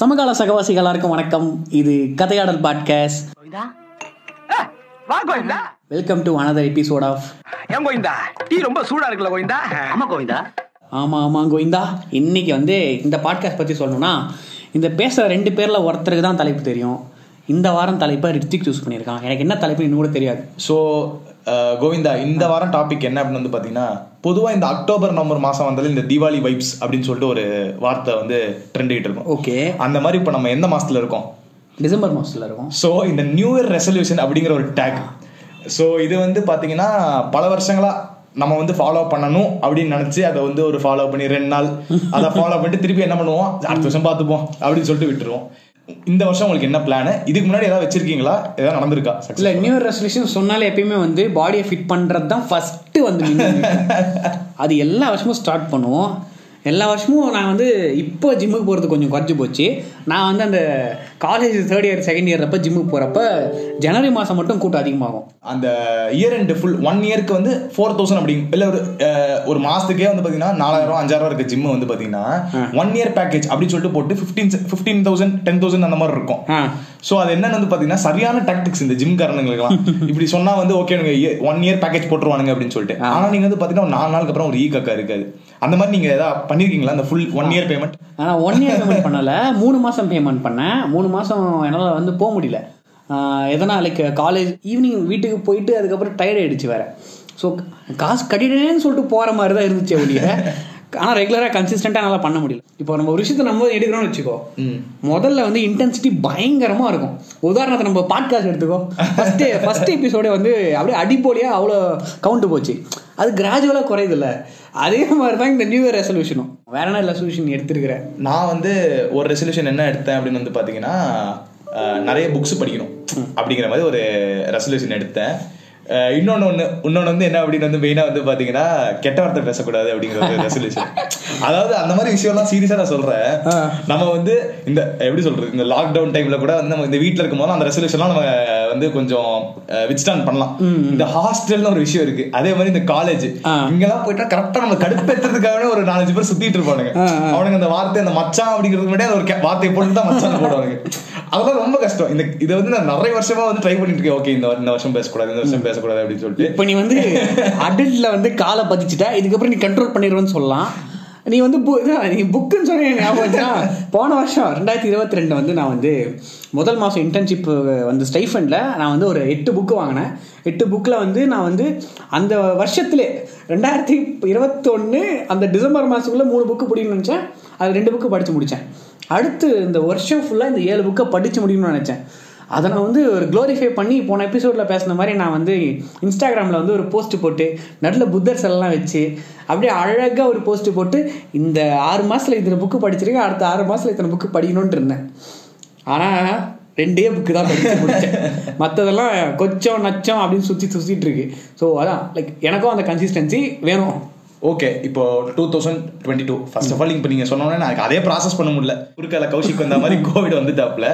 சமகால சகவாசிகள் எல்லாருக்கும் வணக்கம். இது கதையாடல் podcast. Welcome to another episode of ஏன் கோவிந்தா? டீ ரொம்ப சூடா இருக்குல்ல கோவிந்தா? ஆமா கோவிந்தா. ஆமாம் ஆமாம் கோவிந்தா. இன்னைக்கு வந்து இந்த பாட்காஸ்ட் பற்றி சொல்லணும்னா இந்த பேசுகிற ரெண்டு பேரில் ஒருத்தருக்கு தான் தலைப்பு தெரியும். இந்த வாரம் தலைப்பை ரித்திக் சூஸ் பண்ணியிருக்கான். எனக்கு என்ன தலைப்பு இன்னும் கூட தெரியாது. ஸோ கோவிந்தா இந்த வாரம் டாபிக் என்ன அப்படின்னு வந்து பார்த்தீங்கன்னா பொதுவாக இந்த அக்டோபர் நவம்பர் மாதம் வந்தாலும் இந்த தீபாவளி வைப்ஸ் அப்படின்னு சொல்லிட்டு ஒரு வார்த்தை வந்து ட்ரெண்ட் ஆகிட்டு இருக்கும். ஓகே. அந்த மாதிரி இப்போ நம்ம எந்த மாசத்துல இருக்கோம்? டிசம்பர் மாதத்தில் இருக்கும். ஸோ இந்த நியூ இயர் ரெசல்யூஷன் அப்படிங்கிற ஒரு டேக் ஸோ இது வந்து பார்த்தீங்கன்னா பல வருஷங்களா நம்ம வந்து ஃபாலோ பண்ணணும் அப்படின்னு நினைச்சு அதை வந்து ஒரு ஃபாலோ பண்ணி ரெண்டு நாள் அதை ஃபாலோ பண்ணிட்டு திருப்பி என்ன பண்ணுவோம்? அடுத்த வருஷம் பார்த்துப்போம் அப்படின்னு சொல்லிட்டு விட்டுருவோம். இந்த வருஷம் உங்களுக்கு என்ன பிளான் இதுக்கு முன்னாடி ஏதாவது வச்சிருக்கீங்களா? ஏதாவது நடந்திருக்கா? இல்லை நியூ இயர் ரெசல்யூஷன் சொன்னாலே எப்பயுமே வந்து பாடியை ஃபிட் பண்ணுறது தான் ஃபஸ்ட்டு வந்து. அது எல்லா வருஷமும் ஸ்டார்ட் பண்ணுவோம். எல்லா வருஷமும் நான் வந்து இப்போ ஜிம்முக்கு போகிறது கொஞ்சம் குறைஞ்சி போச்சு. நான் வந்து அந்த college third year second year அப்போ ஜிம்முக்கு போகிறப்ப ஜனவரி மாதம் மட்டும் கூட்டம் அதிகமாகும். அந்த இயர் எண்ட் ஃபுல் ஒன் இயர்க்கு வந்து ஃபோர் தௌசண்ட் அப்படி இல்லை ஒரு ஒரு மாசத்துக்கே வந்து பார்த்தீங்கன்னா நாலாயிரம் அஞ்சாயிரம் இருக்க ஜிம் வந்து பார்த்தீங்கன்னா ஒன் இயர் பேக்கேஜ் அப்படின்னு சொல்லிட்டு போட்டு fifteen fifteen thousand ten thousand அந்த மாதிரி இருக்கும். ஸோ அது என்னன்னு வந்து பார்த்தீங்கன்னா சரியான டாக்டிக்ஸ் இந்த ஜிம் காரணங்களுக்குலாம் இப்படி சொன்னா வந்து ஓகே ஒன் இயர் பேக்கேஜ் போட்டுருவானுங்க அப்படின்னு சொல்லிட்டு. ஆனால் நீங்க வந்து பார்த்தீங்கன்னா ஒரு நாலு நாளுக்கு அப்புறம் ஒரு ஈ கக்கா இருக்காது. அந்த மாதிரி நீங்க ஏதாவது பண்ணிருக்கீங்களா? அந்த ஃபுல் ஒன் இயர் பேமெண்ட் ஆனால் ஒன் இயர் பேமெண்ட் பண்ணலை. மூணு மாதம் பேமெண்ட் பண்ணேன். மூணு மாதம் என்னால் வந்து போக முடியல. ஆஹ் லைக் காலேஜ் ஈவினிங் வீட்டுக்கு போயிட்டு அதுக்கப்புறம் டயர்ட் ஆகிடுச்சு வேற. ஸோ காசு கட்டிட்டேன்னு சொல்லிட்டு போகிற மாதிரி தான் இருந்துச்சு ஒழிய. ஆனால் ரெகுலராக கன்சிஸ்டண்ட்டாக நல்லா பண்ண முடியல. இப்போ நம்ம ஒரு விஷயத்தை நம்ம எடுக்கிறோம்னு வச்சுக்கோ முதல்ல வந்து இன்டென்சிட்டி பயங்கரமாக இருக்கும். உதாரணத்தை நம்ம பாட்காஸ்ட் எடுத்துக்கோ. ஃபஸ்ட்டு ஃபஸ்ட் எபிசோடே வந்து அப்படியே அடிப்பொலியாக அவ்வளோ கவுண்ட் போச்சு. அது கிராஜுவலாக குறையுதுல்ல. அதே மாதிரி தான் இந்த நியூ இயர் ரெசல்யூஷனும் வேற என்ன ரெசல்யூஷன் எடுத்திருக்கிறேன் நான் வந்து ஒரு ரெசல்யூஷன் என்ன எடுத்தேன் அப்படின்னு வந்து பார்த்தீங்கன்னா நிறைய புக்ஸ் படிக்கணும் அப்படிங்கிற மாதிரி ஒரு ரெசல்யூஷன் எடுத்தேன். இன்னொன்னு ஒன்று இன்னொன்று வந்து என்ன அப்படின்னு வந்து மெயினாக வந்து பார்த்தீங்கன்னா கெட்ட வார்த்தை பேசக்கூடாது அப்படிங்கிற ஒரு ரெசல்யூஷன் அதாவது அந்த மாதிரி விஷயம்லாம் சீரியஸாக நான் சொல்கிறேன் நம்ம வந்து இந்த எப்படி சொல்றது இந்த லாக்டவுன் டைம்ல கூட வந்து நம்ம இந்த வீட்டில் இருக்கும்போது அந்த ரெசல்யூஷன்லாம் நம்ம வந்து கொஞ்சம் வித்ஸ்டாண்ட் பண்ணலாம். இந்த ஹாஸ்டல்னு ஒரு விஷயம் இருக்கு. அதே மாதிரி இந்த காலேஜ். இங்கெல்லாம் போயிட்டா கரெக்டா நம்ம கடுப்பேத்துறதுக்காகவே ஒரு நாலஞ்சு பேர் சுத்திட்டு இருப்பானுங்க. அவனுங்க அந்த வார்த்தை அந்த மச்சான் அப்படிங்கிறது முன்னாடி ஒரு வார்த்தையை போட்டு தான் மச்சான் போடுவாங்க அதெல்லாம் ரொம்ப கஷ்டம். இந்த இதை வந்து நான் நிறைய வருஷமா வந்து ட்ரை பண்ணிட்டு இருக்கேன் ஓகே இந்த இந்த வருஷம் பேசக்கூடாது இந்த வருஷம் பேசக்கூடாது அப்படின்னு சொல்லிட்டு. இப்போ நீ வந்து அடல்ட்ல வந்து காலை பதிச்சுட்ட இதுக்கப்புறம் நீ கண்ட்ரோல் பண்ணிடுவேன்னு சொல்லலாம். நீ வந்து இதான், நீ புக்குன்னு சொன்ன ஞாபகம் போன வருஷம் ரெண்டாயிரத்தி இருபத்தி ரெண்டு வந்து நான் வந்து முதல் மாதம் இன்டர்ன்ஷிப் வந்து ஸ்டைஃபண்டில் நான் வந்து ஒரு எட்டு புக்கு வாங்கினேன். எட்டு புக்கில் வந்து நான் வந்து அந்த வருஷத்துலே ரெண்டாயிரத்தி இருபத்தொன்று அந்த டிசம்பர் மாதத்துக்குள்ளே மூணு புக்கு பிடிக்கணும்னு நினச்சேன். அது ரெண்டு புக்கு படித்து முடித்தேன் அடுத்து இந்த வருஷம் ஃபுல்லாக இந்த ஏழு புக்கை படித்து முடியும்னு நினச்சேன். அதை நான் வந்து ஒரு க்ளோரிஃபை பண்ணி போன எபிசோடில் பேசின மாதிரி நான் வந்து இன்ஸ்டாகிராமில் வந்து ஒரு போஸ்ட் போட்டு நடுவில் புத்தர் செல்லாம் வச்சு அப்படியே அழகாக ஒரு போஸ்ட் போட்டு இந்த ஆறு மாதத்தில் இத்தனை புக்கு படிச்சிருக்கேன் அடுத்த ஆறு மாதத்தில் இத்தனை புக்கு படிக்கணும்னு இருந்தேன். ஆனால் ரெண்டே புக்கு தான் படிச்சு முடிச்சேன். மற்றதெல்லாம் கொச்சம் நச்சம் அப்படின்னு சுற்றி சுற்றிட்டு இருக்கு. ஸோ அதான் லைக் எனக்கும் அந்த கன்சிஸ்டன்சி வேணும். ஓகே இப்போ two thousand twenty two first of all இப்போ நீங்க சொன்னோன்னே எனக்கு அதே ப்ராசஸ் பண்ண முடியல. குறுக்கால கௌஷிக் வந்த மாதிரி கோவிட் வந்துட்டாப்ல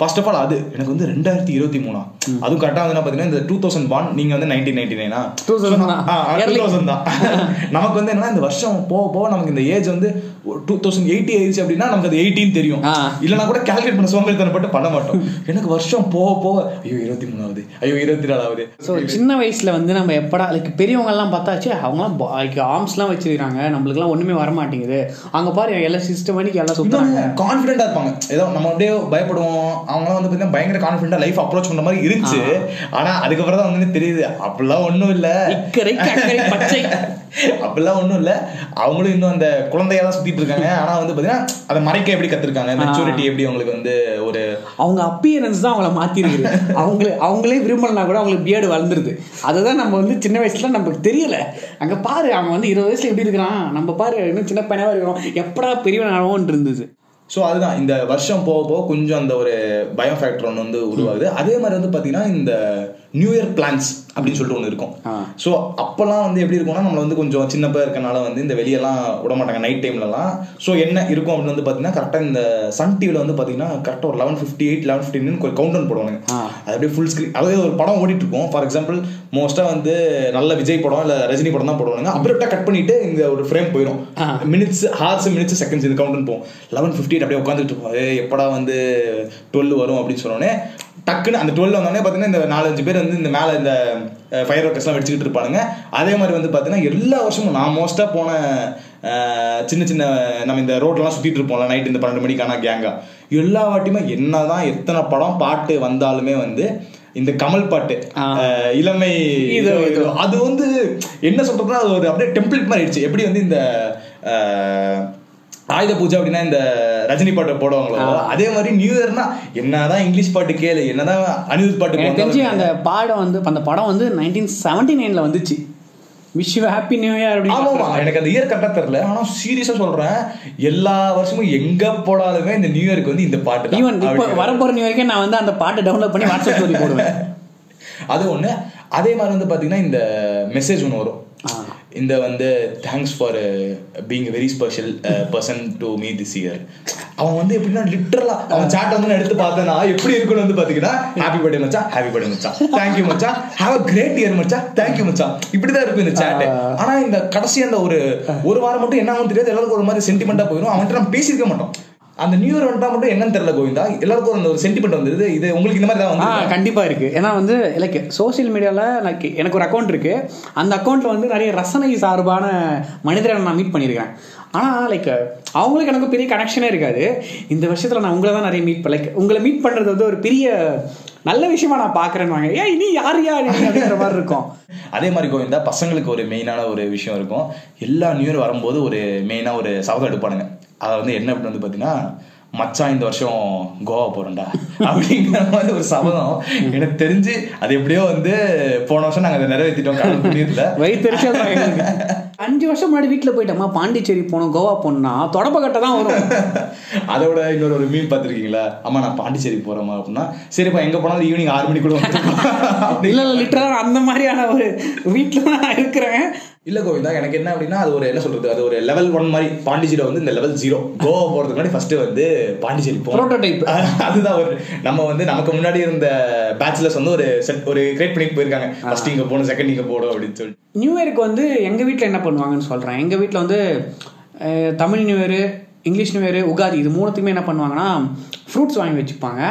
ஃபர்ஸ்ட் ஆஃப் ஆல் அது எனக்கு வந்து ரெண்டாயிரத்தி இருபத்தி மூணா. அதுவும் கரெக்டாக வந்து பார்த்தீங்கன்னா இந்த டூ தௌசண்ட் ஒன் நீங்க வந்து நைன்டீன் நைன்டி நைனா 2000 தான். டூ தௌசண்ட் தான். நமக்கு வந்து என்னன்னா இந்த வருஷம் போக போக நமக்கு இந்த ஏஜ் வந்து டூ தௌசண்ட் எயிட்டி ஆயிடுச்சு அப்படின்னா நமக்கு அது எயிட்டின் தெரியும். இல்லைனா கூட கால்குலேட் பண்ண சோம்பேறித்தனம் போட்டு பண்ண மாட்டோம். எனக்கு வருஷம் போக போக ஐயோ இருபத்தி மூணாவது. ஐயோ இருபத்தி நாலாவது. ஸோ சின்ன வயசுல வந்து நம்ம எப்படா லைக் பெரியவங்கெல்லாம் பார்த்தாச்சு அவங்களாம் லைக் ஆர்ம்ஸ்லாம் வச்சிருக்காங்க நம்மளுக்குலாம் ஒண்ணுமே வர மாட்டேங்குது. அங்க பாரு எல்லாம் சிஸ்டமேட்டிக் எல்லாம் சுத்துறாங்க. கான்ஃபிடென்ட்டா இருப்பாங்க. ஏதோ நம்ம அப்படியே பயப்படுவோம். அவங்களாம் வந்து பார்த்தீங்கன்னா பயங்கர கான்ஃபிடென்ட்டா லைஃப் அப்ரோச் பண்ற மாதிரி இருந்துச்சு. ஆனா அதுக்கப்புறம் தான் வந்து தெரியுது அப்படிலாம் ஒண்ணும் இல்ல. அப்படிலாம் ஒண்ணும் இல்ல. அவங்களும் இன்னும் அந்த குழந்தையா தான் சுத்திட்டு இருக்காங்க. ஆனா வந்து பாத்தீங்கன்னா அதை மறைக்க எப்படி கத்துருக்காங்க? மெச்சூரிட்டி எப்படி அவங்களுக்கு வந்து ஒரு அவங்க அப்பியரன்ஸ் தான் அவங்கள மாத்திருக்கு அவங்களே அவங்களே விரும்பலனா கூட அவங்களுக்கு பியர்டு வளர்ந்துருது. அதுதான் நம்ம வந்து சின்ன வயசுல நமக்கு தெரியல. அங்க பாரு அவன் வந்து இருபது வயசுல எப்படி இருக்கிறான்? நம்ம பாரு இன்னும் சின்ன பையனாவா இருக்கிறோம். எப்படா பெரியவன் ஆகும் இருந்தது. ஸோ அதுதான். இந்த வருஷம் போக போக கொஞ்சம் அந்த ஒரு பயம் ஃபேக்டர் ஒன்று வந்து உருவாகுது. அதே மாதிரி வந்து பார்த்தீங்கன்னா இந்த நியூ இயர் பிளான்ஸ் அப்படின்னு சொல்லிட்டு ஒன்று இருக்கும். ஸோ அப்போல்லாம் வந்து எப்படி இருக்கும்னா நம்மள வந்து கொஞ்சம் சின்னப்பா இருக்கனால வந்து இந்த வெளியெல்லாம் விட மாட்டாங்க நைட் டைம்லலாம் ஸோ என்ன இருக்கும் அப்படின்னு வந்து பார்த்தீங்கன்னா கரெக்டாக இந்த சன் டிவியில் வந்து பார்த்தீங்கன்னா கரெக்டாக ஒரு லெவன் ஃபிஃப்டி எயிட் லெவன் ஃபிஃப்டின்னு ஒரு கவுண்ட் டவுன் போடுவாங்க. அது அப்படியே ஃபுல் ஸ்க்ரீன் அதாவது ஒரு படம் ஓடிட்டு இருக்கும். ஃபார் எக்ஸாம்பிள் மோஸ்ட்டாக வந்து நல்ல விஜய் படம் இல்லை ரஜினி படம் தான் போடுவாங்க அப்புறம் கட் பண்ணிட்டு இந்த ஒரு ஃப்ரேம் போயிடும். மினிட்ஸ் ஹார்ஸ் மினிட்ஸ் செகண்ட்ஸ் இது கவுண்ட் போகும். லெவன் ஃபிஃப்டி அப்படியே உட்காந்துட்டு இருப்போம். எப்படா வந்து டுவெல் வரும் அப்படின்னு சொன்னோடனே டக்குன்னு அந்த டுவெல் வந்தோடனே பார்த்தீங்கன்னா இந்த நாலஞ்சு பேர் வந்து இந்த மேலே இந்த ஃபயர் ஒர்க்கர்ஸ்லாம் வெடிச்சுக்கிட்டு இருப்பானுங்க. அதே மாதிரி வந்து பார்த்தீங்கன்னா எல்லா வருஷமும் நான் மோஸ்ட்டாக போன சின்ன சின்ன நம்ம இந்த ரோட்லாம் சுற்றிட்டு இருப்போம்ல நைட் இந்த பன்னெண்டு மணிக்கான கேங்கா எல்லா வாட்டியுமே என்னதான் எத்தனை படம் பாட்டு வந்தாலுமே வந்து இந்த கமல் பாட்டு இளமை இதோ. அது வந்து என்ன சொல்றதுன்னா அது ஒரு அப்படியே டெம்ப்ளேட் மாதிரி ஆயிடுச்சு. எப்படி வந்து இந்த ஆயுத பூஜை அப்படின்னா இந்த ரஜினி பாட்டு போடுவாங்களோ அதே மாதிரி நியூ இயர்னா என்னதான் இங்கிலீஷ் பாட்டு கேளு என்னதான் அனிருத் பாட்டு தெரிஞ்சு அந்த பாடம் வந்து அந்த படம் வந்து நைன்டீன் செவன்டி நைன்ல வந்துச்சு. Wish you happy new year அப்படின்னு எனக்கு அந்த இயர் கரெக்டா தெரியல. ஆனா சீரியஸா சொல்றேன் எல்லா வருஷமும் எங்க போடாலுமே இந்த நியூ இயருக்கு வந்து இந்த பாட்டு. ஈவன் இப்போ வரப்போற நியூ இயர்க்கே நான் வந்து அந்த பாட்டை டவுன்லோட் பண்ணி வாட்ஸ்அப் ஸ்டோரி போடுவேன். அது ஒண்ணு. அதே மாதிரி வந்து பாத்தீங்கன்னா இந்த மெசேஜ் ஒன்று வரும். இந்த வந்து thanks for being very special person to me this year அவன் வந்து எப்படின்னா லிட்டரலா அவன் சாட் வந்து நான் எடுத்து பார்த்தேன்னா எப்படி இருக்குன்னு வந்து பாத்தீங்கன்னா ஹாப்பி பர்த்டே மச்சான் ஹாப்பி பர்த்டே மச்சான் தேங்க்யூ மச்சான் ஹேவ் அ கிரேட் இயர் மச்சான் தேங்க்யூ மச்சான் இப்படிதான் இருக்கும் இந்த சாட் ஆனா இந்த கடைசி அந்த ஒரு ஒரு வாரம் மட்டும் என்ன ஆகும் தெரியாது. எல்லாருக்கும் ஒரு மாதிரி சென்டிமெண்டா போயிடும் அவன்கிட்ட நம்ம பேசியிருக்க மாட்டோம். அந்த நியூ இயர் வந்துட்டா மட்டும் என்னன்னு தெரியல கோவிந்தா. எல்லாருக்கும் அந்த ஒரு சென்டிமெண்ட் வந்துருது. இது உங்களுக்கு இந்த மாதிரி தான் வந்து கண்டிப்பா இருக்கு. ஏன்னா வந்து லைக் சோஷியல் மீடியால லைக் எனக்கு ஒரு அக்கௌண்ட் இருக்கு. அந்த அக்கௌண்ட்ல வந்து நிறைய ரசனை சார்பான மனிதரை நான் மீட் பண்ணியிருக்கேன் ஆனா லைக் அவங்களுக்கு எனக்கு பெரிய கனெக்ஷனே இருக்காது. இந்த வருஷத்துல நான் உங்களை தான் நிறைய மீட் லைக் உங்களை மீட் பண்றது வந்து ஒரு பெரிய நல்ல விஷயமா நான் பாக்குறேன்னு ஏன் நீ யார் யார் அப்படின்ற மாதிரி இருக்கும். அதே மாதிரி கோவிந்தா பசங்களுக்கு ஒரு மெயினான ஒரு விஷயம் இருக்கும். எல்லா நியூ இயர் வரும்போது ஒரு மெயினாக ஒரு சபதம் எடுப்பானுங்க. அதை வந்து என்ன அப்படின்னு வந்து பார்த்தீங்கன்னா மச்சான் இந்த வருஷம் கோவா போறோம்டா. அப்படிங்கிற மாதிரி ஒரு சபதம் எனக்கு தெரிஞ்சு அது எப்படியோ வந்து போன வருஷம் நாங்கள் அதை நிறைவேற்றிட்டோம் தான் எங்களுக்கு. அஞ்சு வருஷம் முன்னாடி வீட்டில் போயிட்டோமா பாண்டிச்சேரி தொடப்ப கோவா போனா தொடப்பக்கட்டை தான் வரும். அதோட இன்னொரு ஒரு மீன் பார்த்துருக்கீங்களா? அம்மா நான் பாண்டிச்சேரி போறோமா அப்படின்னா சரிப்பா எங்க போனாலும் ஈவினிங் ஆறு மணிக்குள்ள இல்ல இல்ல லிட்டரா அந்த மாதிரியான ஒரு வீட்டில் நான் இருக்கிறேன். இல்ல கோவிந்தா எனக்கு என்ன அப்படின்னா அது ஒரு என்ன சொல்றது அது ஒரு லெவல் ஒன் மாதிரி பாண்டிச்சேரி வந்து இந்த லெவல் ஜீரோ கோவா போறதுக்கு முன்னாடி ஃபர்ஸ்ட் வந்து பாண்டிச்சேரி Prototype. அதுதான் ஒரு நம்ம வந்து நமக்கு முன்னாடி இருந்த பேச்சுலர்ஸ் வந்து ஒரு செட் ஒரு கிரியேட் பண்ணிட்டு போயிருக்காங்க. ஃபர்ஸ்ட் இங்க போகணும் செகண்ட் இங்க போகணும் அப்படின்னு சொல்லிட்டு. நியூ இயருக்கு வந்து எங்கள் வீட்டில் என்ன பண்ணுவாங்கன்னு சொல்கிறேன் எங்கள் வீட்டில் வந்து Tamil new year English new year Ugadi இது மூணுத்துக்குமே என்ன பண்ணுவாங்கன்னா ஃப்ரூட்ஸ் வாங்கி வச்சுப்பாங்க.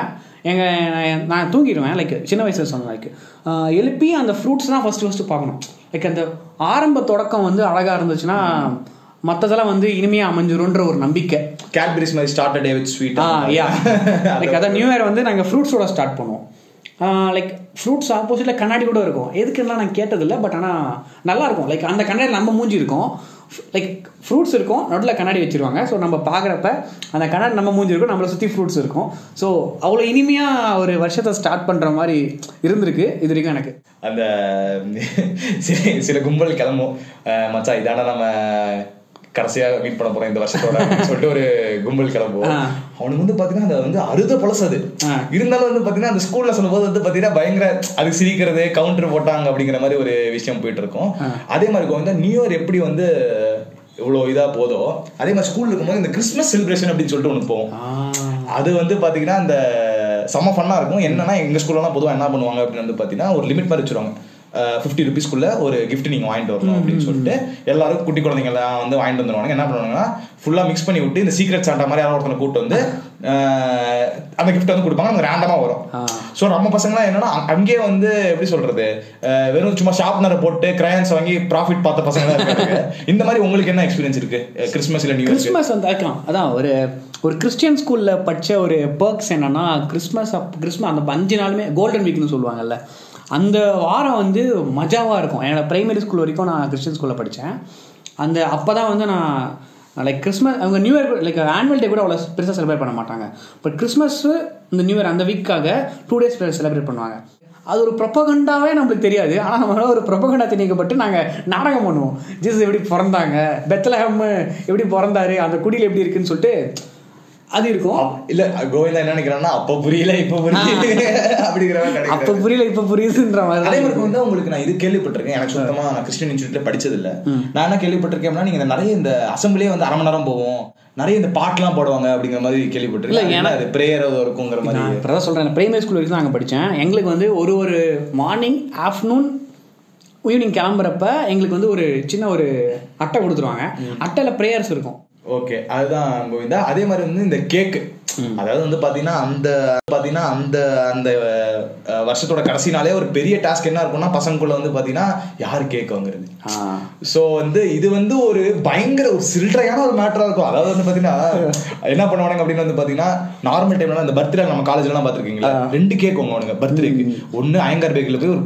எங்கள் நான் தூங்கிடுவேன் லைக் சின்ன வயசில் சொன்னேன் லைக் எழுப்பி அந்த ஃப்ரூட்ஸ் தான் ஃபஸ்ட்டு ஃபஸ்ட்டு பார்க்கணும். லைக் அந்த ஆரம்ப தொடக்கம் வந்து அழகாக இருந்துச்சுன்னா மற்றதெல்லாம் வந்து இனிமையாக அமைஞ்சிரும்ன்ற ஒரு நம்பிக்கை. கேட்பரிஸ் மாதிரி start day with sweet ah yeah like அதான் நியூ இயர் வந்து நாங்கள் ஃப்ரூட்ஸோட ஸ்டார்ட் பண்ணுவோம். லைக் ஃப்ரூட்ஸ் ஆப்போசிட்டில் கண்ணாடி கூட இருக்கும். எதுக்குன்னா நான் கேட்டதில்லை பட் ஆனால் நல்லா இருக்கும். லைக் அந்த கண்ணாடி நம்ம மூஞ்சி இருக்கும். லைக் ஃப்ரூட்ஸ் இருக்கும் நடுவில் கண்ணாடி வச்சிருவாங்க. ஸோ நம்ம பார்க்குறப்ப அந்த கண்ணாடி நம்ம மூஞ்சி இருக்கும் நம்மளை சுற்றி ஃப்ரூட்ஸ் இருக்கும். ஸோ அவ்வளோ இனிமையாக ஒரு வருஷத்தை ஸ்டார்ட் பண்ணுற மாதிரி இருந்திருக்கு இது வரைக்கும் எனக்கு. அந்த சில சில கும்பல் கிளம்பும். மச்சா இதான நம்ம கடைசியா மீட் பண்ண போறோம் இந்த வருஷத்தோட சொல்லிட்டு ஒரு கும்பல் கிளம்புவோம். அவனுக்கு வந்து பாத்தீங்கன்னா அது வந்து அறுத பழசு அது. இருந்தாலும் வந்து பாத்தீங்கன்னா அந்த ஸ்கூல்ல சொல்லும்போது வந்து பாத்தீங்கன்னா பயங்கர அது சிரிக்கிறது கவுண்டர் போட்டாங்க அப்படிங்கிற மாதிரி ஒரு விஷயம் போயிட்டு இருக்கும் அதே மாதிரி வந்து நியூ இயர் எப்படி வந்து இவ்வளவு இதா போதோ அதே மாதிரி ஸ்கூல்ல இருக்கும்போது இந்த கிறிஸ்மஸ் செலிப்ரேஷன் அப்படின்னு சொல்லிட்டு ஒன்று போவோம் அது வந்து பாத்தீங்கன்னா அந்த செம்ம ஃபன்னா இருக்கும். என்னன்னா எங்க ஸ்கூல்லலாம் பொதுவாக என்ன பண்ணுவாங்க அப்படின்னு வந்து பாத்தீங்கன்னா ஒரு லிமிட் மாதிரி வச்சிருவாங்க. ஃபிஃப்டி ருபீஸ்க்குள்ள ஒரு gift நீங்க வாங்கிட்டு வரணும் அப்படின்னு சொல்லிட்டு எல்லாரும் குட்டி குழந்தைங்கலாம் வந்து வாங்கிட்டு வந்துருவாங்க. என்ன பண்ணுவாங்கன்னா ஃபுல்லா மிக்ஸ் பண்ணி விட்டு இந்த சீக்ரெட் சாண்டா மாதிரி யாரோ ஒருத்தனை கூட்டு வந்து அந்த gift வந்து கொடுப்பாங்க நமக்கு ரேண்டமா வரும். ஸோ நம்ம பசங்களாம் என்னன்னா அங்க- அங்கேயே வந்து எப்படி சொல்றது வெறும் சும்மா ஷார்ப்னரை போட்டு கிரையான்ஸ் வாங்கி ப்ராஃபிட் பார்த்த பசங்க தான் இருக்காங்க. இந்த மாதிரி உங்களுக்கு என்ன எக்ஸ்பீரியன்ஸ் இருக்கு? கிறிஸ்மஸ் இல்ல நியூ கிறிஸ்மஸ் வந்து இருக்கலாம் அதான் ஒரு ஒரு கிறிஸ்டியன் ஸ்கூல்ல படிச்ச ஒரு பர்க்ஸ் என்னன்னா கிறிஸ்மஸ் அப் கிறிஸ்மஸ் அந்த அஞ்சு நாளுமே கோல்டன் வீக்னு சொல்லுவாங்கல்ல. அந்த வாரம் வந்து மஜாவாக இருக்கும். என்னோட பிரைமரி ஸ்கூல் வரைக்கும் நான் கிறிஸ்டியன் ஸ்கூலில் படித்தேன் அந்த அப்போ தான் வந்து நான் லைக் கிறிஸ்மஸ் அவங்க new year like annual day கூட அவ்வளோ பெருசாக செலிப்ரேட் பண்ண மாட்டாங்க. பட் கிறிஸ்மஸ் இந்த நியூ இயர் அந்த வீக்காக டூ டேஸ் செலிப்ரேட் பண்ணுவாங்க. அது ஒரு ப்ரொபகண்டாவே நம்மளுக்கு தெரியாது. ஆனால் நம்ம ஒரு ப்ரொபகண்டா திணிக்கப்பட்டு நாங்கள் நாடகம் பண்ணுவோம். ஜீசஸ் எப்படி பிறந்தாங்க? பெத்தலஹம் எப்படி பிறந்தாரு? அந்த குடியில் எப்படி இருக்குன்னு சொல்லிட்டு அது இருக்கும். இல்ல கோவிந்தா என்ன நினைக்கிறான்னா அப்ப புரியல இப்ப புரியுது அப்படிங்கிற மாதிரி அப்ப. புரியல இப்ப புரியுதுன்ற மாதிரி அதே மாதிரி வந்து உங்களுக்கு நான் இது கேள்விப்பட்டிருக்கேன். எனக்கு சுத்தமா நான் கிறிஸ்டியன் இன்ஸ்டியூட்ல படிச்சது இல்ல நான் என்ன கேள்விப்பட்டிருக்கேன்னா நீங்க நிறைய இந்த அசம்பிளியே வந்து அரை மணி நேரம் போவோம் நிறைய இந்த பாட்டுலாம் போடுவாங்க அப்படிங்கிற மாதிரி கேள்விப்பட்டிருக்கேன். ஏன்னா- அது பிரேயர் இருக்குங்கிற மாதிரி. இப்போ தான் சொல்கிறேன் பிரைமரி ஸ்கூல் வரைக்கும் அங்கே படித்தேன் எங்களுக்கு வந்து ஒரு ஒரு மார்னிங் ஆஃப்டர்நூன் ஈவினிங் கிளம்புறப்ப எங்களுக்கு வந்து ஒரு சின்ன ஒரு அட்டை கொடுத்துருவாங்க. அட்டையில் ப்ரேயர்ஸ் இருக்கும். ஓகே அதுதான் கோவிந்தா. அதே மாதிரி வந்து இந்த கேக் அதாவது வந்து பாத்தீங்கன்னா அந்த பாத்தீங்கன்னா அந்த அந்த வருஷத்தோட கடைசி நாளே ஒரு பெரிய டாஸ்க் என்ன இருக்கும்னா பசங்களுக்குள்ள வந்து பாத்தீங்கன்னா யார் கேக் வாங்குறது? சோ வந்து இது வந்து ஒரு பயங்கர ஒரு சில்லறையான ஒரு மேட்டரா இருக்கும். அதாவது வந்து பாத்தீங்கன்னா என்ன பண்ணுவானுங்க அப்படின்னு வந்து பாத்தீங்கன்னா நார்மல் டைம்ல அந்த பர்த்டே நம்ம காலேஜ்ல எல்லாம் பாத்திருக்கீங்களா? ரெண்டு கேக் வாங்குவானுங்க பர்த்டேக்கு ஒண்ணு அயங்கார் பேக்கில் போய் ஒரு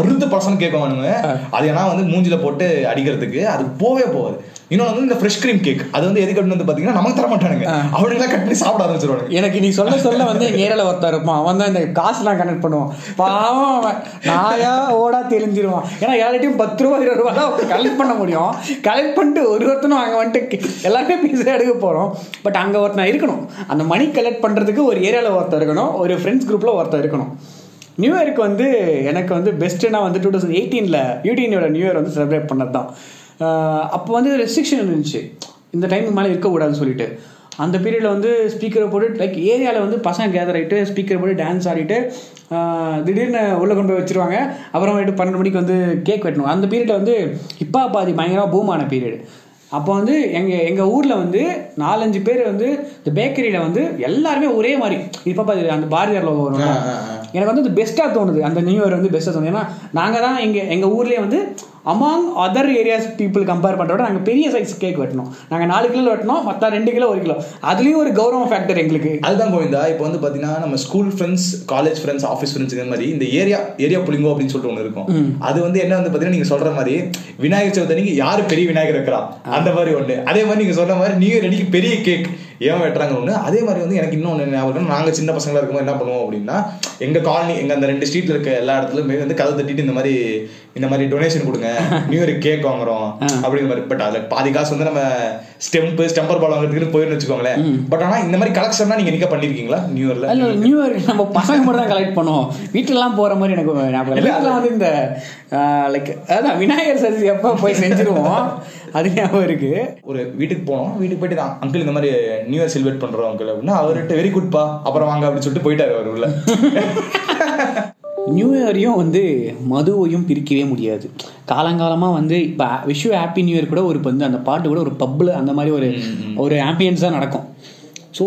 அறுபது பர்சன்ட் கேக் வாங்குவானுங்க. அது ஏன்னா வந்து மூஞ்சில போட்டு அடிக்கிறதுக்கு. அது போவே போகாது. இன்னொன்று வந்து இந்த ஃப்ரெஷ் கிரீம் கேக் அது வந்து எதுக்கு வந்து பாத்தீங்கன்னா நமக்கு தர மாட்டானுங்க அவனுங்களாம் கட் பண்ணி சாப்பிட ஆரம்பிச்சிருவானுங்க. எனக்கு நீ சொல்ல சொல்ல வந்து எங்கள் ஏரியாவில் ஒருத்தர் இருப்பான். அவன் தான் இந்த காசுலாம் கனெக்ட் பண்ணுவான். பாவம் அவன். நாயா ஓடா தெரிஞ்சிருவான். ஏன்னா யார்கிட்டயும் பத்து ரூபா இருபது ரூபா தான் கலெக்ட் பண்ண முடியும். கலெக்ட் பண்ணிட்டு ஒரு ஒருத்தனும் அங்கே வந்துட்டு எல்லாருமே பீஸா எடுக்க போகிறோம் பட் அங்கே ஒருத்தன் இருக்கணும். அந்த மணி கலெக்ட் பண்ணுறதுக்கு ஒரு ஏரியாவில் ஒருத்தர் இருக்கணும். ஒரு ஃப்ரெண்ட்ஸ் குரூப்பில் ஒருத்தர் இருக்கணும். நியூ இயருக்கு வந்து எனக்கு வந்து பெஸ்ட்டுனா வந்து டூ தௌசண்ட் எயிட்டீனில் யூடிஎனோட நியூ இயர் வந்து செலிப்ரேட் பண்ணது தான் அப்போ வந்து ரெஸ்ட்ரிக்ஷன் இருந்துச்சு. இந்த டைமுக்கு மேலே இருக்கக்கூடாதுன்னு சொல்லிட்டு. அந்த பீரியடில் வந்து ஸ்பீக்கரை போட்டு லைக் ஏரியாவில் வந்து பசங்க கேதர் ஆகிட்டு ஸ்பீக்கரை போட்டு டான்ஸ் ஆடிட்டு திடீர்னு உள்ளே கொண்டு போய் வச்சிருவாங்க. அப்புறமேட்டு பன்னெண்டு மணிக்கு வந்து கேக் வெட்டணும். அந்த பீரியடில் வந்து இப்பா பாதி பயங்கரமாக பூமான பீரியட் அப்போ வந்து எங்கள் எங்கள் ஊரில் வந்து நாலஞ்சு பேர் வந்து இந்த பேக்கரியில் வந்து எல்லாருமே ஒரே மாதிரி. இப்போ பாதி அந்த பாரதியார் லோகோ வரும் ஆ, ஆ, ஆ. எனக்கு வந்து அது பெஸ்ட்டாக தோணுது. அந்த நியூ இயர் வந்து பெஸ்ட்டாக தோணுது. ஏன்னா நாங்கள் தான் எங்கள் எங்கள் ஊர்லேயே வந்து among other areas people compare பண்ணுறோட நாங்கள் பெரிய சைஸ் கேக் வெட்டினோம் நாங்கள் நாலு கிலோ வெட்டினோம் மற்ற ரெண்டு கிலோ ஒரு கிலோ. அதுலேயும் ஒரு கௌரவம் ஃபேக்டர் எங்களுக்கு. அதுதான் கோவிந்தா. இப்போ வந்து பாத்தீங்கன்னா நம்ம school friends college friends office friends இந்த மாதிரி இந்த ஏரியா ஏரியா புளிங்கோ அப்படின்னு சொல்லிட்டு ஒன்று இருக்கும். அது வந்து என்ன வந்து பாத்தீங்கன்னா நீங்க சொல்ற மாதிரி விநாயகர் சதுர்த்தி அன்னைக்கு யாரு பெரிய விநாயகர் வைக்கிறா அந்த மாதிரி ஒண்ணு. அதே மாதிரி நீங்க சொல்ற மாதிரி நியூ இயர் அன்னைக்கு பெரிய கேக் ஏன் வெட்டுறாங்க ஒண்ணு. அதே மாதிரி வந்து எனக்கு இன்னொன்று ஞாபகம் இருக்கு. நாங்க சின்ன பசங்களா இருக்கும்போது என்ன பண்ணுவோம் அப்படின்னா எங்க காலனி எங்க அந்த ரெண்டு ஸ்ட்ரீட்ல இருக்க எல்லா இடத்துலயுமே வந்து கதை தட்டிட்டு இந்த மாதிரி இந்த மாதிரி டொனேஷன் கொடுங்க. நியூ இயர் கேக் வாங்குறோம். அப்படிங்கிற மாதிரி. பட் அதுல பாதி காசு வந்து நம்ம ஸ்டெம்ப் ஸ்டெம்பர் பால் வாங்குறதுக்கு போயிருந்து வச்சுக்கோங்களேன். பட் ஆனா இந்த மாதிரி கலெக்ஷன்லாம் நீங்க நிக்க பண்ணிருக்கீங்களா? நியூ இயர்ல அல்ல நியூ இயர் நம்ம பசங்க மட்டும் தான் கலெக்ட் பண்ணுவோம். வீட்டுலலாம் போகிற மாதிரி எனக்கு ஞாபகம் இல்லை. வீட்டுல வந்து இந்த லைக் அதான் விநாயகர் சதுர்த்தி எப்போ போய் செஞ்சிருவோம். அது ஞாபகம் இருக்கு. ஒரு வீட்டுக்கு போனோம். வீட்டுக்கு போயிட்டு தான். அங்கிள் இந்த மாதிரி நியூ இயர் செலிப்ரேட் பண்றோம் அங்கிள் அப்படின்னா அவர்கிட்ட வெரி குட்பா அப்புறம் வாங்க அப்படின்னு சொல்லிட்டு போயிட்டாரு அவர் உள்ள. நியூ இயரையும் வந்து மதுவையும் பிரிக்கவே முடியாது. காலங்காலமாக வந்து இப்போ விஷு ஹாப்பி நியூ இயர் கூட ஒரு இப்போ வந்து அந்த பாட்டு கூட ஒரு பப்பில் அந்த மாதிரி ஒரு ஒரு ஆம்பியன்ஸ் தான் நடக்கும். ஸோ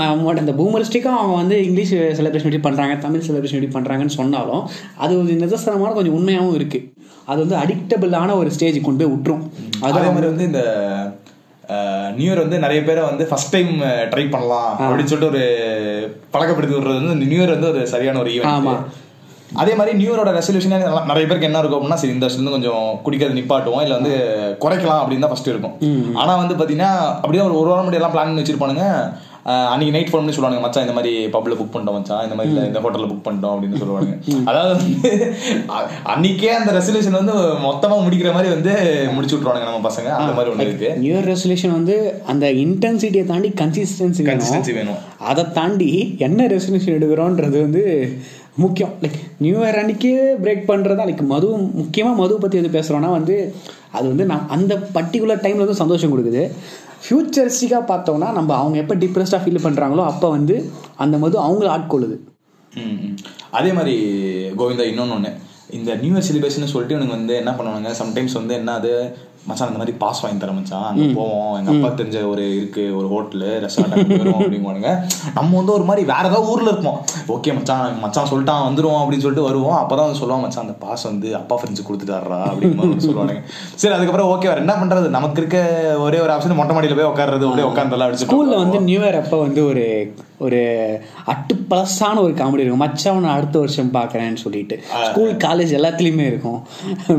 நான் இந்த பூமரிஸ்டிக்காக அவங்க வந்து இங்கிலீஷ் செலிப்ரேஷன் எப்படி பண்ணுறாங்க தமிழ் செலிப்ரேஷன் எப்படி பண்ணுறாங்கன்னு சொன்னாலும் அது ஒரு நிதர்சனமான கொஞ்சம் உண்மையாகவும் இருக்குது அது வந்து அடிக்டபிளான ஒரு ஸ்டேஜ் கொண்டு போய் விட்டுரும். அதே மாதிரி வந்து இந்த நியூ இயர் வந்து நிறைய பேரை வந்து ஃபர்ஸ்ட் டைம் ட்ரை பண்ணலாம் அப்படின்னு சொல்லிட்டு ஒரு பழக்கப்படுத்தி விடுறது வந்து இந்த நியூ இயர் வந்து ஒரு சரியான ஒரு. ஈவெண்ட் அதே மாதிரி நியூ இயரோட ரெசல்யூஷன் நிறைய பேருக்கு என்ன இருக்கும் அப்படின்னா சரி இந்த வருஷத்துல கொஞ்சம் குடிக்கிறது நிப்பாட்டுவோம் இல்ல வந்து குறைக்கலாம் அப்படின்னு தான் ஃபர்ஸ்ட் இருக்கும். ஆனா வந்து பாத்தீங்கன்னா அப்படியே ஒரு ஒரு வாரம் முன்னாடி எல்லாம் பிளான் வச்சிருப்பானுங்க. அன்னைக்கு நைட் ஃபோன் பண்ணி சொல்லுவாங்க மச்சான் இந்த மாதிரி பப்ல புக் பண்ணிட்டோம் மச்சான். இந்த மாதிரி இந்த ஹோட்டல்ல புக் பண்ணிட்டோம் அப்படின்னு சொல்லுவாங்க அதாவது வந்து அன்னைக்கே அந்த ரெசல்யூஷன் வந்து மொத்தமா முடிக்கிற மாதிரி வந்து முடிச்சு விட்டுருவாங்க நம்ம பசங்க. அந்த மாதிரி ஒண்ணு இருக்கு. நியூ இயர் ரெசல்யூஷன் வந்து அந்த இன்டென்சிட்டியை தாண்டி கன்சிஸ்டன்சி Consistency வேணும். அதை தாண்டி என்ன ரெசல்யூஷன் எடுக்கிறோன்றது வந்து முக்கியம். லைக் நியூ இயர் அன்னைக்கே பிரேக் பண்ணுறதா லைக் மது முக்கியமாக மது பற்றி எது பேசுகிறோன்னா வந்து அது வந்து நான் அந்த பர்டிகுலர் டைமில் வந்து சந்தோஷம் கொடுக்குது. ஃப்யூச்சரிஸ்டிக்காக பார்த்தோம்னா நம்ம அவங்க எப்போ டிப்ரெஸ்டாக ஃபீல் பண்ணுறாங்களோ அப்போ வந்து அந்த மது அவங்கள ஆட்கொள்ளுது. அதே மாதிரி கோவிந்தா இன்னொன்று ஒன்று இந்த நியூ இயர் செலிப்ரேஷன் சொல்லிட்டு இவனுங்க வந்து என்ன பண்ணுவாங்க சம்டைம்ஸ் வந்து என்ன அது மச்சான் இந்த மாதிரி பாஸ் வாங்கி தரேன் மச்சான். அங்க போவோம். எங்க அப்பா தெரிஞ்ச ஒரு இருக்கு ஒரு ஹோட்டல் ரெஸ்டாரண்ட் அப்படிங்குவானுங்க. நம்ம வந்து ஒரு மாதிரி வேற ஏதாவது ஊர்ல இருப்போம். ஓகே மச்சான் மச்சான் சொல்லிட்டான் வந்துருவோம் அப்படின்னு சொல்லிட்டு வருவோம். அப்பதான் வந்து சொல்லுவான் மச்சான் அந்த பாஸ் வந்து அப்பா ஃப்ரெண்ட்ஸ் கொடுத்துட்டாரா அப்படின்னு மாதிரி சொல்லுவானுங்க. சரி அதுக்கப்புறம் ஓகே வேற என்ன பண்றது? நமக்கு இருக்க ஒரே ஒரு ஆப்ஷன் மொட்டை மாடியில போய் உட்கார்றது அப்படியே உட்காந்துலாம் அடிச்சு ஸ்கூலில் வந்து நியூ இயர் அப்போ வந்து ஒரு ஒரு அட்டு பழசான ஒரு காமெடி இருக்கும். மச்சான் நான் அடுத்த வருஷம் பார்க்குறேன்னு சொல்லிட்டு. ஸ்கூல் காலேஜ் எல்லாத்துலேயுமே இருக்கும்.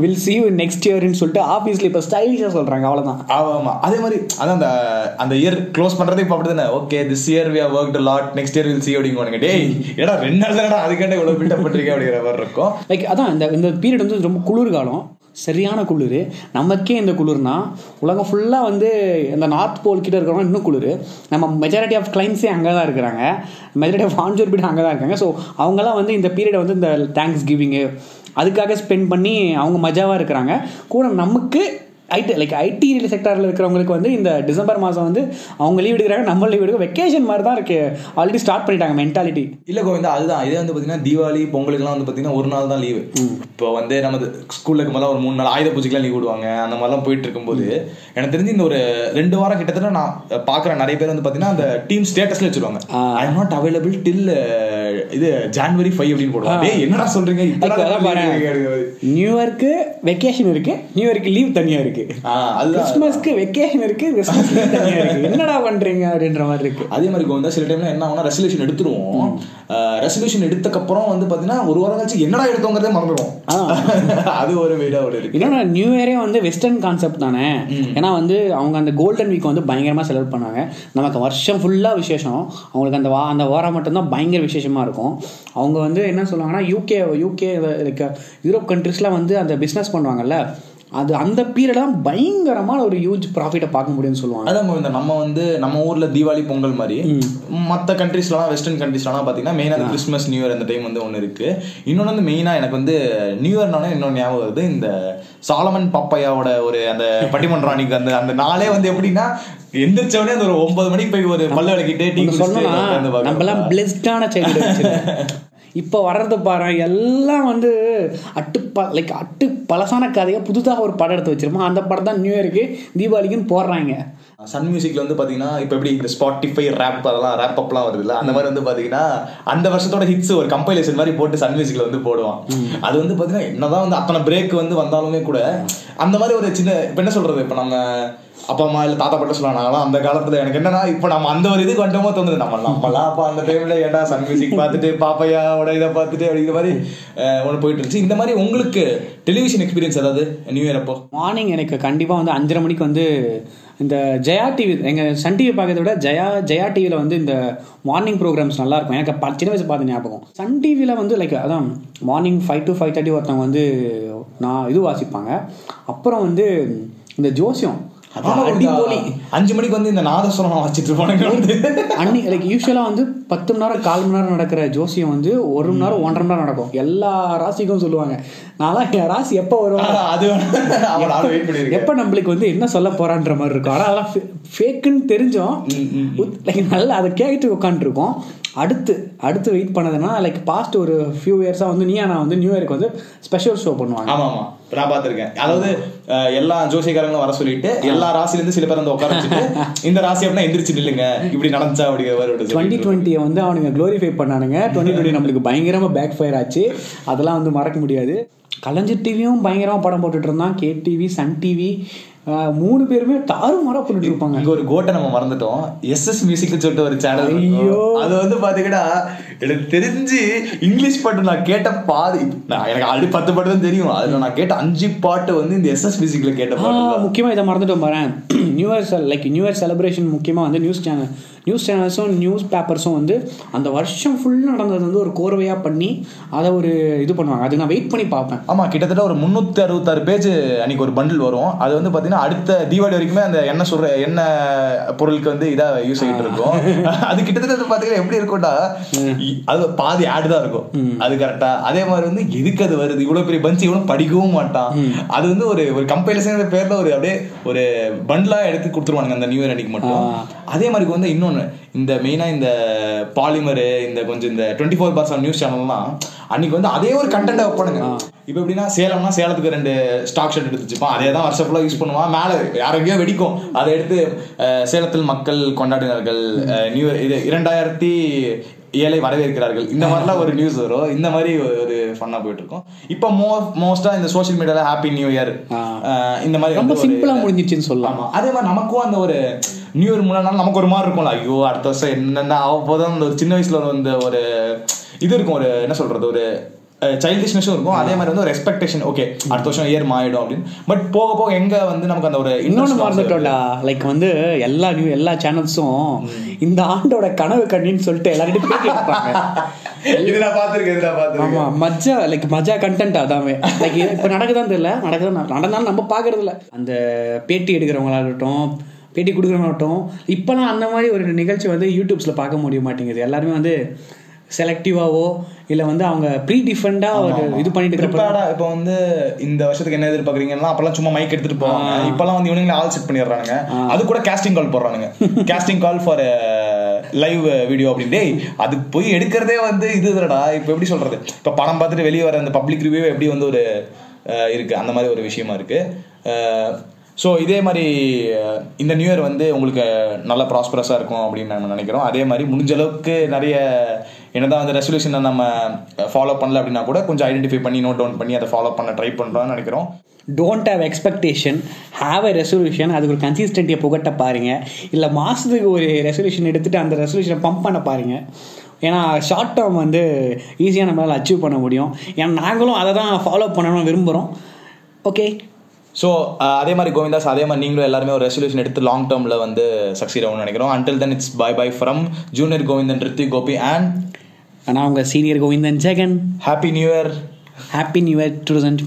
வில் see you நெக்ஸ்ட் இயர்னு சொல்லிட்டு ஆஃபீஸில் இப்போ ஸ்டைலிஷாக சொல்கிறாங்க அவ்வளோதான் ஆமா ஆமா. அதே மாதிரி அதான் அந்த அந்த இயர் க்ளோஸ் பண்றதே இப்ப அப்படிதானே? Okay this year we have worked lot next year will see அப்படிங்குவானுங்க. டேய் ஏடா ரெண்டு நாள் தானடா அதுக்காண்ட இவ்வளவு பில்டப் பண்றீங்க அப்படிங்கிற மாதிரி இருக்கும். லைக் அதான் இந்த இந்த பீரியட் வந்து ரொம்ப குளிர்காலம். சரியான குளிர். நமக்கே இந்த குளிர்னா உலகம் ஃபுல்லாக வந்து இந்த நார்த் போல் கிட்ட இருக்கிறவங்க இன்னும் குளிர். நம்ம மெஜாரிட்டி ஆஃப் கிளைண்ட்ஸே அங்கே தான் இருக்கிறாங்க. மெஜாரிட்டி ஆஃப் ஆன்ஜோர் பீட் அங்கே தான் இருக்காங்க. ஸோ அவங்கெல்லாம் வந்து இந்த பீரியடை வந்து இந்த தேங்க்ஸ் கிவிங்கு அதுக்காக ஸ்பெண்ட் பண்ணி அவங்க மஜாவாக இருக்கிறாங்க. கூட நமக்கு ஐடி லைக் ஐடி செக்டாரில் இருக்கிறவங்களுக்கு வந்து இந்த டிசம்பர் மாதம் வந்து அவங்க லீவ் எடுக்கிறாங்க நம்ம லீவ் எடுக்க வெக்கேஷன் மாதிரி தான் இருக்கு. ஆல்ரெடி ஸ்டார்ட் பண்ணிட்டாங்க மென்டாலிட்டி இல்ல கோவிந்தா அதுதான். இதே வந்து பாத்தீங்கன்னா தீபாவளி பொங்கலுக்குலாம் வந்து பாத்தீங்கன்னா ஒரு நாள் தான் லீவு இப்போ வந்து நம்ம ஸ்கூல்ல இருக்கும்போது ஒரு மூணு நாள் ஆயுத பூஜைக்கெல்லாம் லீவ் விடுவாங்க. அந்த மாதிரிலாம் போயிட்டு இருக்கும்போது எனக்கு தெரிஞ்சு இந்த ஒரு ரெண்டு வாரம் கிட்டத்தட்ட நான் பாக்குற நிறைய பேர் வந்து பாத்தீங்கன்னா அந்த டீம் ஸ்டேட்டஸ்ல வச்சிருவாங்க. I am not available till இது ஜான்வரி ஃபைவ் அப்படின்னு போடுவாங்க. என்னடா சொல்றீங்க? இப்பதான் அதான் பாரு leave நியூ இயர்க்கு வெக்கேஷன் இருக்கு. நியூ இயர்க்கு லீவ் தனியா இருக்கு. ஆ, அதுதான் கிறிஸ்மஸ்க்கு வெக்கேஷன் இருக்கு கிறிஸ்மஸ் இருக்கு. என்னடா பண்றீங்க அப்படின்ற மாதிரி இருக்கு. அதே மாதிரி கோவிந்தா சில டைம்ல என்ன ஆகும்னா ரெசல்யூஷன் எடுத்துருவோம். ரெசல்யூஷன் எடுத்தக்கப்புறம் வந்து பாத்தீங்கன்னா ஒரு வாரம் கழிச்சு என்னடா எடுத்தோங்கிறதே மறந்துடும் அது ஒரு வீடா ஒரு இருக்கு. இன்னொன்று நியூ இயரே வந்து வெஸ்டர்ன் கான்செப்ட் தானே. ஏன்னா வந்து அவங்க அந்த கோல்டன் வீக் வந்து பயங்கரமாக செலிப்ரேட் பண்ணாங்க. நமக்கு வருஷம் ஃபுல்லாக விசேஷம். அவங்களுக்கு அந்த வா அந்த வாரம் மட்டும்தான் பயங்கர விசேஷமாக இருக்கும். அவங்க வந்து என்ன சொல்லுவாங்கன்னா யூகே யூகே லைக் யூரோப் கண்ட்ரிஸ்லாம் வந்து அந்த பிஸ்னஸ் பண்ணுவாங்கல்ல. அது அந்த பீரியடாக பயங்கரமான ஒரு ஹியூஜ் ப்ராஃபிட்டை பார்க்க முடியும்னு சொல்லுவாங்க. அதான் கோவிந்தா நம்ம வந்து நம்ம ஊர்ல தீபாவளி பொங்கல் மாதிரி மற்ற கண்ட்ரீஸ்லாம் வெஸ்டர்ன் கண்ட்ரீஸ்லாம் பாத்தீங்கன்னா மெயினா அந்த கிறிஸ்மஸ் நியூ இயர் அந்த டைம் வந்து ஒன்று இருக்கு. இன்னொன்று வந்து மெயினா எனக்கு வந்து நியூ இயர்னாலே இன்னொன்று ஞாபகம் வருது. இந்த சாலமன் பாப்பையாவோட ஒரு அந்த பட்டிமன்றம் அன்னைக்கு அந்த அந்த நாளே வந்து எப்படின்னா எந்திரிச்ச உடனே அந்த ஒரு ஒன்பது மணிக்கு போய் ஒரு பல்லு விளக்கிட்டு டீ சொல்லணும்னா நம்மலாம் பிளெஸ்டான சைல்டு இப்போ வர்றது பாரு எல்லாம் வந்து அட்டு ப லைக் அட்டு பழசான கதையை புதுதாக ஒரு படம் எடுத்து வச்சிருப்போம் அந்த படம் தான் நியூ இயருக்கு தீபாவளிக்குன்னு போடுறாங்க. சன் மியூசிக்ல வந்து பாத்தீங்கன்னா இப்போ எப்படி இந்த ஸ்பாட்டிஃபை ரேப் அதெல்லாம் ரேப் அப்லாம் வருது இல்ல அந்த மாதிரி வந்து பாத்தீங்கன்னா அந்த வருஷத்தோட ஹிட்ஸ் ஒரு கம்பைலேஷன் மாதிரி போட்டு சன் மியூசிக்ல வந்து போடுவான். அது வந்து பாத்தீங்கன்னா என்னதான் வந்து அத்தனை பிரேக் வந்து வந்தாலுமே கூட அந்த மாதிரி ஒரு சின்ன இப்போ என்ன சொல்றது? இப்போ நம்ம அப்பா அம்மா இல்லை தாத்தா பாட்ட சொல்லலாம் அந்த காலத்தில் எனக்கு என்னன்னா இப்போ நம்ம அந்த ஒரு இதுக்கு வந்துட்டோமோ தோணுது. நம்ம நம்மலாம் அப்போ அந்த டைம்ல ஏன்டா சன் மியூசிக் பார்த்துட்டு பாப்பையாவோட இதை பார்த்துட்டு அப்படிங்கிற மாதிரி ஒன்று போயிட்டு இருந்துச்சு. இந்த மாதிரி உங்களுக்கு டெலிவிஷன் எக்ஸ்பீரியன்ஸ் ஏதாவது? நியூ இயர் அப்போ? மார்னிங் எனக்கு கண்டிப்பாக வந்து அஞ்சரை மணிக்கு வந்து இந்த ஜெயா டிவி எங்கள் சன் டிவி பார்க்கறத விட ஜெயா ஜெயா டிவியில் வந்து இந்த மார்னிங் ப்ரோக்ராம்ஸ் நல்லா இருக்கும் எனக்கு ப- சின்ன வயசு பார்த்து ஞாபகம். சன் டிவியில் வந்து லைக் அதான் morning five to five thirty ஒருத்தவங்க வந்து நான் இது வாசிப்பாங்க. அப்புறம் வந்து இந்த ஜோசியம். அடிப்பொலி அஞ்சு மணிக்கு வந்து இந்த நாதஸ்வரம் வச்சுட்டு இருப்பானுங்க வந்து அன்னி லைக் யூஸ்வலாக வந்து பத்து மணி நேரம் கால் மணி நேரம் நடக்கிற ஜோசியம் வந்து ஒரு மணி நேரம் ஒன்றரை மணி நேரம் நடக்கும். எல்லா ராசிக்கும் சொல்லுவாங்க. நான்லாம் என் ராசி எப்போ வரும் ஆனா, அது எப்ப நம்மளுக்கு வந்து என்ன சொல்ல போறான்ற மாதிரி இருக்கும். ஆனா அதெல்லாம் ஃபேக்குன்னு தெரிஞ்சோம். லைக் நல்லா அதை கேட்டு உட்காந்துருக்கோம் அடுத்து அடுத்து வெயிட் பண்ணதுன்னா லைக் பாஸ்ட் ஒரு ஃபியூ இயர்ஸாக வந்து நீயா நான் வந்து நியூ இயருக்கு வந்து ஸ்பெஷல் ஷோ பண்ணுவாங்க. ஆமா ஆமா நான் பார்த்துருக்கேன். அதாவது எல்லா ஜோசியக்காரங்களும் வர சொல்லிட்டு எல்லா ராசிலேருந்து சில பேர் வந்து உட்கார வச்சுட்டு இந்த ராசி அப்படின்னா எந்திரிச்சு நில்லுங்க இப்படி நடந்துச்சா அப்படி வருது டுவெண்ட்டி டுவெண்ட்டியை வந்து அவனுங்க க்ளோரிஃபை பண்ணானுங்க. டுவெண்ட்டி டுவெண்ட்டி நம்மளுக்கு பயங்கரமாக பேக் ஃபயர் ஆச்சு. அதெல்லாம் வந்து மறக்க முடியாது. கலைஞர் டிவியும் பயங்கரமாக படம் போட்டுட்டு இருந்தான். கே டிவி சன் டிவி மூணு பேருமே தாறுமாறா போட்டுட்டு இருப்பாங்க. இங்க ஒரு கோட்டை நம்ம மறந்துட்டோம். எஸ் எஸ் மியூசிக்னு சொல்லிட்டு ஒரு சேனல் ஐயோ. அது வந்து பாத்தீங்கன்னா எனக்கு தெரிஞ்சு இங்கிலீஷ் பாட்டு நான் கேட்ட பாதி நான் எனக்கு ஆல்ரெடி பத்து பாட்டு தான் தெரியும். அதுல நான் கேட்ட அஞ்சு பாட்டு வந்து இந்த எஸ் எஸ் மியூசிக்ல கேட்ட பாட்டு தான். முக்கியமாக இதை மறந்துட்டோம் பாரு new year like new year celebration முக்கியமாக வந்து நியூஸ் சேனல் நியூஸ் சேனல்ஸும் நியூஸ் பேப்பர்ஸும் வந்து அந்த வருஷம் ஃபுல்லாக நடந்தது வந்து ஒரு கோர்வையாக பண்ணி அதை ஒரு இது பண்ணுவாங்க. அது நான் வெயிட் பண்ணி பார்ப்பேன். ஆமா கிட்டத்தட்ட ஒரு முன்னூத்தி அறுபத்தாறு பேஜ் அன்னைக்கு ஒரு பண்டில் வரும். அது வந்து பாத்தீங்கன்னா அடுத்த தீபாவளி வரைக்குமே அந்த எண்ணெய் சொல்ற எண்ணெய் பொருளுக்கு வந்து இதா யூஸ் ஆகிட்டு இருக்கும். அது கிட்டத்தட்ட வந்து பாத்தீங்கன்னா எப்படி இருக்கும்டா? அது பாதி ஆடு தான் இருக்கும். அது கரெக்டா அதே மாதிரி வந்து எதுக்கு அது வருது? இவ்வளவு பெரிய பஞ்ச் இவ்வளவு படிக்கவும் மாட்டான். அது வந்து ஒரு ஒரு கம்பைலேஷன் பேர்ல ஒரு அப்படியே ஒரு பண்டிலா எடுத்து கொடுத்துருவானுங்க அந்த நியூ இயர் அன்னைக்கு மட்டும். அதே மாதிரி வந்து இன்னொன்னு இந்த மெயினா இந்த பாலிமரு இந்த கொஞ்சம் இந்த டுவெண்ட்டி ஃபோர் பார் நியூஸ் சேனல்லாம் அன்னைக்கு வந்து அதே ஒரு கண்டென்ட் பண்ணுங்க. இப்போ எப்படின்னா சேலம்னா சேலத்துக்கு ரெண்டு ஸ்டாக் ஷர்ட் எடுத்து வச்சுப்பான். அதே தான் வருஷம் ஃபுல்லாக யூஸ் பண்ணுவான். மேலே யாரையோ வெடிக்கும். அதை எடுத்து சேலத்தில் மக்கள் கொண்டாடினார்கள். நியூ இது இரண்டாயிரத்தி ஏழை வரவேற்கிறார்கள். இந்த மாதிரிலாம் ஒரு நியூஸ் வரும். இந்த மாதிரி ஒரு ஃபன்னா போயிட்டு இருக்கும் இப்போ மோ மோஸ்டா இந்த சோஷியல் மீடியால ஹாப்பி நியூ இயர் இந்த மாதிரி ரொம்ப சிம்பிளாக முடிஞ்சிச்சுன்னு சொல்லலாம். அதே மாதிரி நமக்கும் அந்த ஒரு நியூ இயர் முன்னாடி நமக்கு ஒரு மாதிரி இருக்கும்ல. ஐயோ அடுத்த வருஷம் என்னென்ன ஆக போதும் அந்த ஒரு சின்ன வயசுல வந்து ஒரு இது இருக்கும். ஒரு என்ன சொல்றது? ஒரு சைல்டிஷ்னஸும் இருக்கும். அதே மாதிரி வந்து ஒரு எக்ஸ்பெக்டேஷன் ஓகே அடுத்த வருஷம் இயர் மாறிடும் அப்படின்னு. பட் போக போக எங்க வந்து நமக்கு அந்த ஒரு interest மறந்துட்டோம்டா. லைக் வந்து எல்லா நியூ எல்லா சேனல்ஸும் இந்த ஆண்டோட கனவு கண்ணின்னு சொல்லிட்டு எல்லார்கிட்டையும் பேட்டி எடுப்பாங்க இது நான் பார்த்திருக்கேன் இது நான் பார்த்திருக்கேன். ஆமா மஜா லைக் மஜா கண்டென்ட் அதாமே லைக் இப்போ நடக்குதான் தெரியல. நடக்குதான் நடந்தாலும் நம்ம பார்க்கறது இல்ல அந்த பேட்டி எடுக்கிறவங்களாகட்டும் பேட்டி கொடுக்குறவங்களாகட்டும் இப்போலாம் அந்த மாதிரி ஒரு நிகழ்ச்சி வந்து யூடியூப்ஸில் பார்க்க முடிய மாட்டேங்குது. எல்லாருமே வந்து செலக்டிவாவோ இல்லை வந்து அவங்க ப்ரீ டிஃபரெண்டாக ஒரு இது பண்ணிட்டு ப்ரிப்பேர்டா இப்போ வந்து இந்த வருஷத்துக்கு என்ன எதிர்பார்க்குறீங்கன்னா அப்பெல்லாம் சும்மா மைக் எடுத்துட்டு போவாங்க. இப்பெல்லாம் வந்து இவனுங்களே ஆல் செட் பண்ணிடுறானுங்க. அது கூட casting call போடுறானுங்க. Casting call for live video அப்படின்னு. டேய் அது போய் எடுக்கிறதே வந்து இது இதுடா இப்போ எப்படி சொல்றது? இப்போ படம் பார்த்துட்டு வெளியே வர அந்த பப்ளிக் ரிவ்யூ எப்படி வந்து ஒரு இருக்கு? அந்த மாதிரி ஒரு விஷயமா இருக்கு. ஸோ இதே மாதிரி இந்த நியூ இயர் வந்து உங்களுக்கு நல்ல ப்ராஸ்பரஸாக இருக்கும் அப்படின்னு நம்ம நினைக்கிறோம். அதே மாதிரி முடிஞ்ச அளவுக்கு நிறைய என்னதான் வந்து ரெசல்யூஷனை நம்ம ஃபாலோ பண்ணல அப்படின்னா கூட கொஞ்சம் ஐடென்டிஃபை பண்ணி நோட் டவுன் பண்ணி அதை ஃபாலோ பண்ண ட்ரை பண்ணுறோம்னு நினைக்கிறோம். Don't have expectation have a resolution அதுக்கு ஒரு கன்சிஸ்டன்ட்டியை புகட்ட பாருங்க. இல்லை மாதத்துக்கு ஒரு ரெசல்யூஷன் எடுத்துட்டு அந்த ரெசல்யூஷனை பம்ப் பண்ண பாருங்க. ஏன்னா ஷார்ட் டேர்ம் வந்து ஈஸியாக நம்மளால் அச்சீவ் பண்ண முடியும். ஏன்னா நாங்களும் அதை தான் ஃபாலோ பண்ணணும்னு விரும்புகிறோம் ஓகே ஸோ அதே மாதிரி கோவிந்தாஸ் அதே மாதிரி நீங்களும் எல்லாருமே ஒரு ரெசல்யூஷன் எடுத்து லாங் டேர்மில் வந்து சக்சீட் ஆகும்னு நினைக்கிறோம். Until then it's bye bye from junior Govindan Riddhi Gopi and நான் உங்கள் senior Govindan Jagan happy new year happy new year two thousand